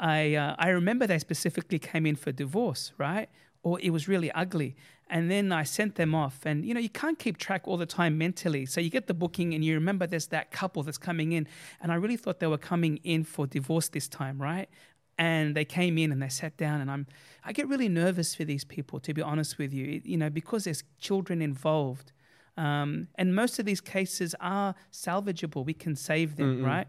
I uh, I remember they specifically came in for divorce, right? Or it was really ugly, and then I sent them off. And you know you can't keep track all the time mentally, so you get the booking and you remember there's that couple that's coming in, and I really thought they were coming in for divorce this time, right? And they came in and they sat down, and I'm I get really nervous for these people, to be honest with you, you know, because there's children involved. Um, and most of these cases are salvageable. We can save them, Mm-mm. right?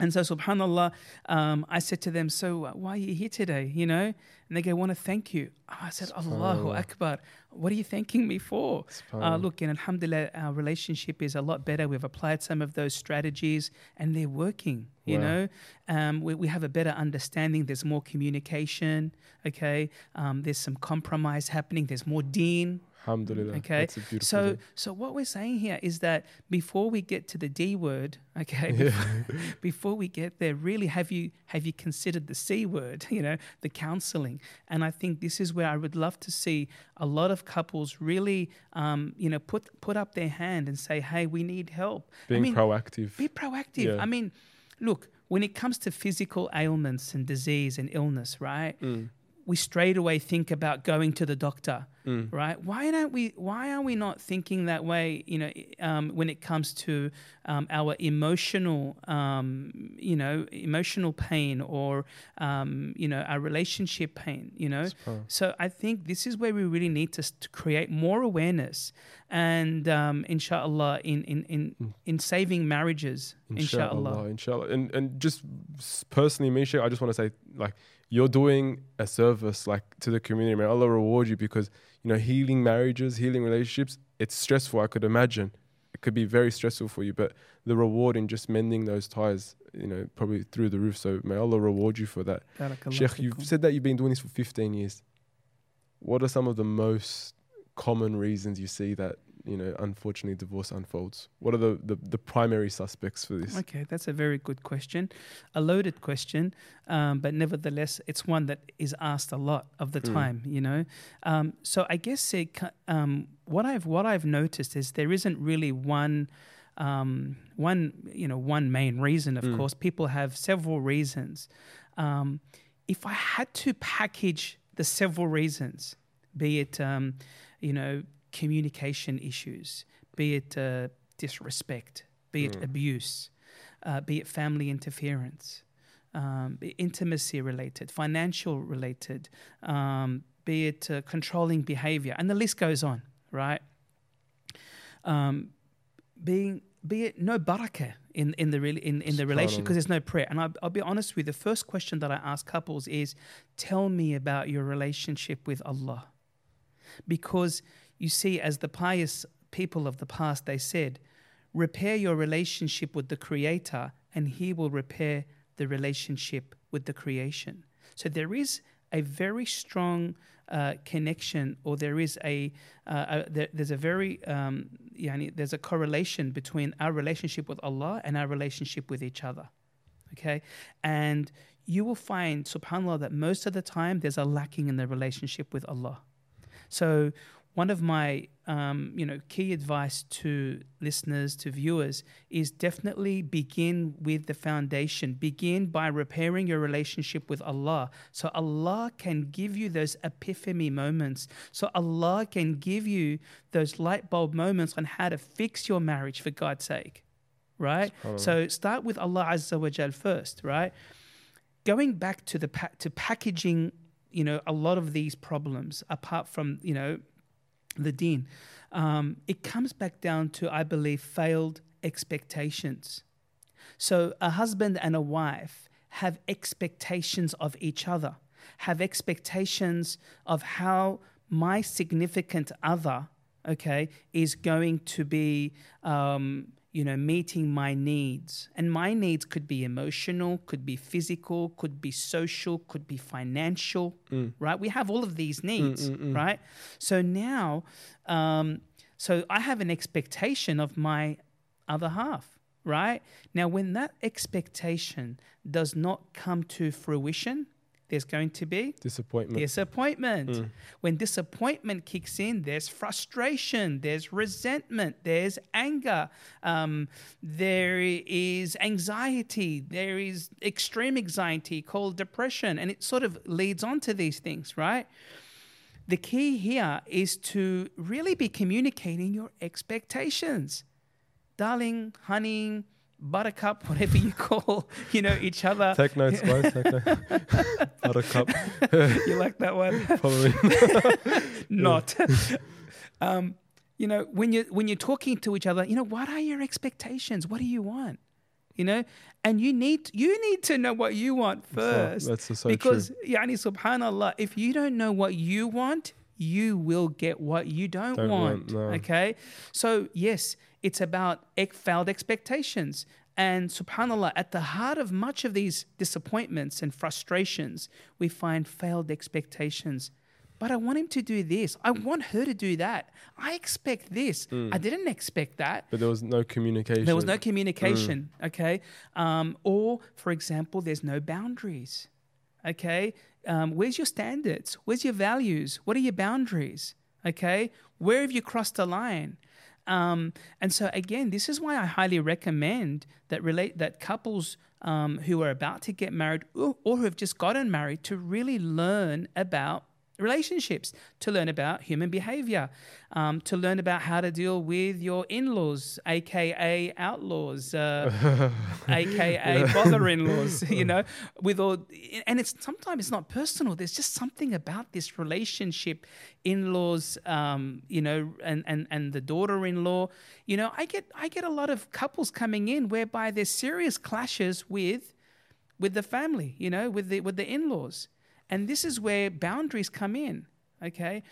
And so, subhanAllah, um, I said to them, So, uh, why are you here today? You know? And they go, I want to thank you. I said, Allahu Akbar. What are you thanking me for? Uh, look, and Alhamdulillah, our relationship is a lot better. We've applied some of those strategies and they're working. You Wow. know, um, we, we have a better understanding. There's more communication. Okay. Um, there's some compromise happening. There's more deen. Alhamdulillah. Okay. That's a beautiful So, thing. so what we're saying here is that before we get to the D word, okay, Yeah. before, [laughs] before we get there, really have you have you considered the C word? [laughs] You know, the counselling. And I think this is where I would love to see a lot of couples really, um, you know, put put up their hand and say, "Hey, we need help." Being I mean, proactive. be proactive. Yeah. I mean, look, when it comes to physical ailments and disease and illness, right? Mm, We straight away think about going to the doctor mm. right? Why don't we? Why are we not thinking that way? You know, um, when it comes to um, our emotional, um, you know, emotional pain or um, you know our relationship pain. You know, so I think this is where we really need to, to create more awareness and um, inshallah in in in, in saving marriages. Inshallah. Inshallah, inshallah. And and just personally, Misha I just want to say, like, you're doing a service like to the community. May Allah reward you because you know healing marriages, healing relationships. It's stressful. I could imagine it could be very stressful for you, but the reward in just mending those ties, you know, probably through the roof. So may Allah reward you for that. Sheikh, you've said that you've been doing this for 15 years. What are some of the most common reasons you see that, you know, unfortunately divorce unfolds? What are the, the, the primary suspects for this? Okay, that's a very good question, a loaded question, um, but nevertheless, it's one that is asked a lot of the Mm. time. You know, um, so I guess it, um, what I've what I've noticed is there isn't really one. Um, one you know one main reason of Mm. course people have several reasons um, if i had to package the several reasons be it um, you know communication issues be it uh, disrespect be it Mm. abuse uh, be it family interference um, intimacy related financial related um, be it uh, controlling behavior and the list goes on right um, being be it no barakah in in the re- in, in the relation Subhanallah. because there's no prayer. And I'll, I'll be honest with you, the first question that I ask couples is, "Tell me about your relationship with Allah," because you see, as the pious people of the past, they said, "Repair your relationship with the Creator, and He will repair the relationship with the creation." So there is a very strong uh, connection, or there is a, uh, a there, there's a very um, yani, there's a correlation between our relationship with Allah and our relationship with each other. Okay, and you will find, Subhanallah, that most of the time there's a lacking in the relationship with Allah. So one of my um, you know key advice to listeners to viewers is definitely begin with the foundation. Begin by repairing your relationship with allah. So allah can give you those epiphany moments. So allah can give you those light bulb moments on how to fix your marriage for god's sake right? So start with allah azza wa jal first right? Going back to the pa- to packaging you know a lot of these problems apart from you know the deen, um, it comes back down to i believe failed expectations. So a husband and a wife have expectations of each other have expectations of how my significant other okay is going to be um, you know meeting my needs. And my needs could be emotional could be physical could be social could be financial mm. right? We have all of these mm, needs mm, right? So now um, so i have an expectation of my other half right? Now when that expectation does not come to fruition there's going to be Disappointment. disappointment. When disappointment kicks in, there's frustration, there's resentment, there's anger, um, there is anxiety, there is extreme anxiety called depression, and it sort of leads on to these things, right? The key here is to really be communicating your expectations. Darling, honey, buttercup, [laughs] whatever you call, you know, each other. Take notes, guys. Take notes. [laughs] Buttercup. You like that one? [laughs] Probably. not. um, you know, when you when you're talking to each other, you know, what are your expectations? What do you want? You know, and you need you need to know what you want first. that's so because yani subhanallah, if you don't know what you want, you will get what you don't, Don't want. want, no. Okay, so yes, it's about failed expectations. And subhanAllah, at the heart of much of these disappointments and frustrations, we find failed expectations. But I want him to do this. I want her to do that. I expect this. I didn't expect that. But there was no communication. There was no communication, okay? Um, or, for example, there's no boundaries, okay? Um, where's your standards? Where's your values? What are your boundaries, okay? Where have you crossed the line? Um, and so, again, this is why I highly recommend that relate that couples um, who are about to get married or, or who have just gotten married to really learn about relationships, to learn about human behavior, um, to learn about how to deal with your in-laws, aka outlaws, uh, aka bother in laws, You know, with all, and it's sometimes it's not personal. There's just something about this relationship, in-laws, um, you know, and and and the daughter-in-law. You know, I get I get a lot of couples coming in whereby there's serious clashes with with the family, you know, with the with the in-laws. And this is where boundaries come in. Okay.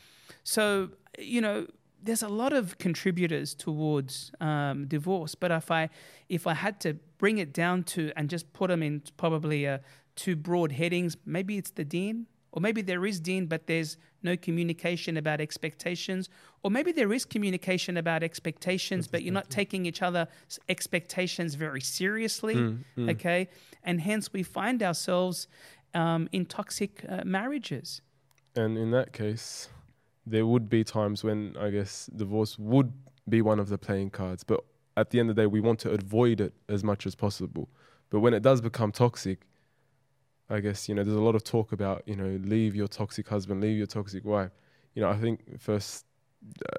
So, you know, there's a lot of contributors towards um, divorce, but if I if I had to bring it down to and just put them in probably uh, two broad headings, maybe it's the deen, or maybe there is deen, but there's no communication about expectations, or maybe there is communication about expectations, but you're not taking each other's expectations very seriously. Mm, mm. Okay, and hence we find ourselves um, in toxic uh, marriages. And in that case, there would be times when I guess divorce would be one of the playing cards. But at the end of the day, we want to avoid it as much as possible. But when it does become toxic, I guess, you know, there's a lot of talk about, you know, leave your toxic husband, leave your toxic wife. You know, I think first uh,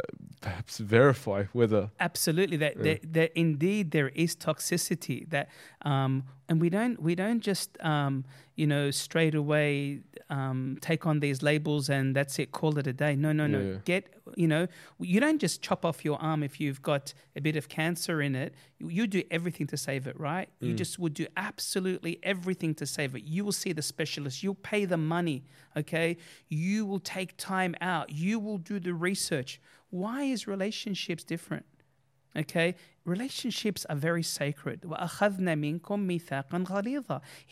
perhaps verify whether absolutely. That, Yeah. that, that indeed there is toxicity that um, and we don't we don't just um, you know straight away um, take on these labels and that's it call it a day. No no no. Yeah, get you know you don't just chop off your arm if you've got a bit of cancer in it. You, you do everything to save it right? You Mm. just would do absolutely everything to save it. You will see the specialist. You'll pay the money okay? You will take time out. You will do the research why is relationships different? Okay, relationships are very sacred.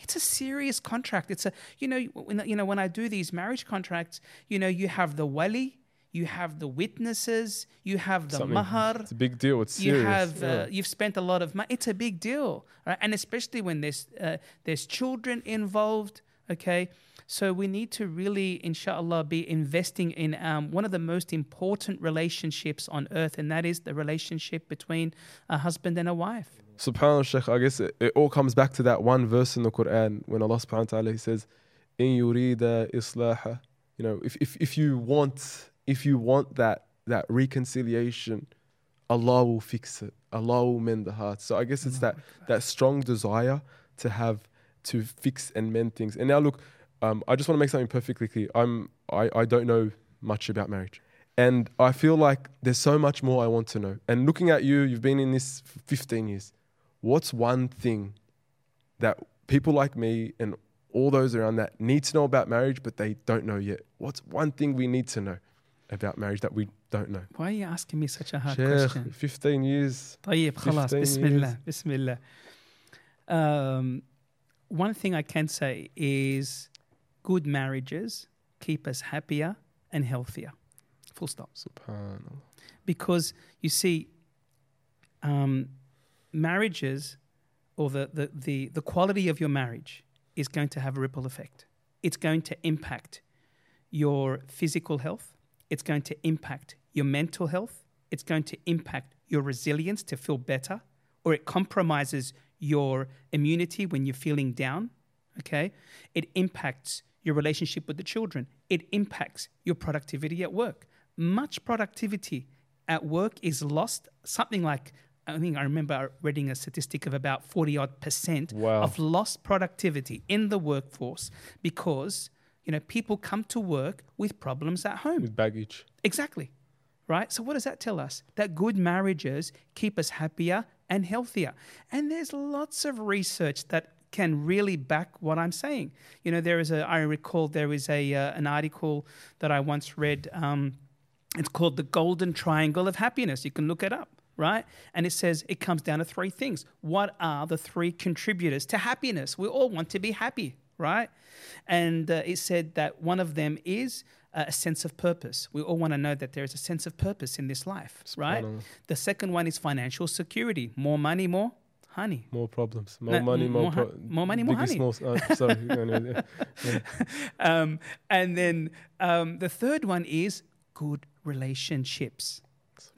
It's a serious contract. It's a you know when, you know when I do these marriage contracts, you know you have the wali, you have the witnesses, you have the Something, mahar. It's a big deal. It's serious. You have uh, you've spent a lot of money. It's a big deal, right? And especially when there's uh, there's children involved. Okay, so we need to really, inshallah, be investing in um, one of the most important relationships on earth, and that is the relationship between a husband and a wife. Subhanallah, Sheikh, I guess it, it all comes back to that one verse in the Quran when Allah subhanahu wa ta'ala he says, In yurida islaha. You know, if, if, if you want if you want that that reconciliation, Allah will fix it. Allah will mend the heart. So I guess it's that that strong desire to have to fix and mend things. And now look, um, I just want to make something perfectly clear. I'm I, I don't know much about marriage. And I feel like there's so much more I want to know. And looking at you, you've been in this for 15 years. What's one thing that people like me and all those around that need to know about marriage, but they don't know yet? What's one thing we need to know about marriage that we don't know? Why are you asking me such a hard Sheikh, question? 15 years. طيب خلاص 15 بسم years. الله بسم الله. Um, one thing I can say is good marriages keep us happier and healthier. Full stop. Subhanallah. because you see, um, marriages or the, the, the, the quality of your marriage is going to have a ripple effect. It's going to impact your physical health, it's going to impact your mental health, it's going to impact your resilience to feel better, or it compromises your immunity when you're feeling down. Okay? It impacts your relationship with the children, it impacts your productivity at work. Much productivity at work is lost, something like I think I remember reading a statistic of about 40 odd percent Wow. of lost productivity in the workforce because you know people come to work with problems at home. With baggage. Exactly. Right? So, what does that tell us? That good marriages keep us happier and healthier. And there's lots of research that can really back what I'm saying. You know, there is a, I recall there is a, uh, an article that I once read. Um, it's called The Golden Triangle of Happiness. You can look it up, right? And it says it comes down to three things. What are the three contributors to happiness? We all want to be happy, right? And uh, it said that one of them is uh, a sense of purpose. We all want to know that there is a sense of purpose in this life, right? The second one is financial security. More money, more honey. More problems. More No, money, more, more pro- more money, more honey. Small, uh, sorry. [laughs] no, no, yeah. [laughs] Um, and then um, the third one is good relationships.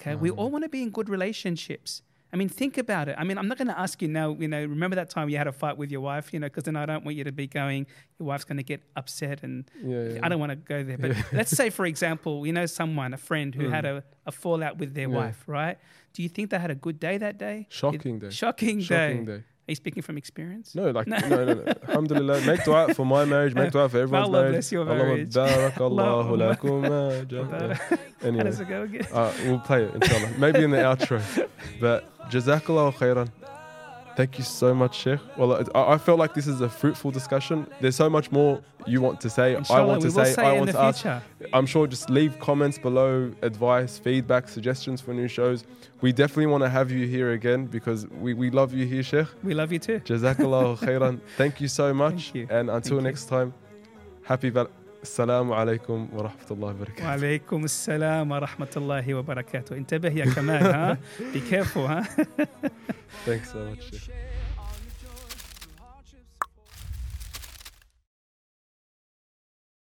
Okay, we all want to be in good relationships. I mean, think about it. I mean, I'm not going to ask you now. You know, remember that time you had a fight with your wife? You know, because then I don't want you to be going. Your wife's going to get upset, and Yeah, yeah. I don't want to go there. But [laughs] let's say, for example, you know, someone, a friend who had a, a fallout with their Hmm. Yeah. wife, right? Do you think they had a good day that day? Shocking Did- day. Shocking, Shocking day. day. Are you speaking from experience? No, like [laughs] no, no, no. Alhamdulillah. Make dua for my marriage. Make dua for [laughs] everyone's Allah marriage. bless your marriage. [laughs] Allahumma- lakum. Barak- How does it go again? uh, we'll play it inshallah. Maybe in the outro. But jazakallahu khairan. Thank you so much, Sheikh. Well, I, I felt like this is a fruitful discussion. There's so much more you want to say. Inshallah, I want to say. say I want to ask. future. I'm sure just leave comments below, advice, feedback, suggestions for new shows. We definitely want to have you here again because we, we love you here, Sheikh. We love you too. Jazakallah [laughs] khairan. Thank you so much. You. And until Thank you. next time, happy val- السلام عليكم ورحمة الله وبركاته. وعليكم السلام ورحمة الله وبركاته. انتبه يا كمال ها؟ بي ها؟ [laughs] Thanks so much.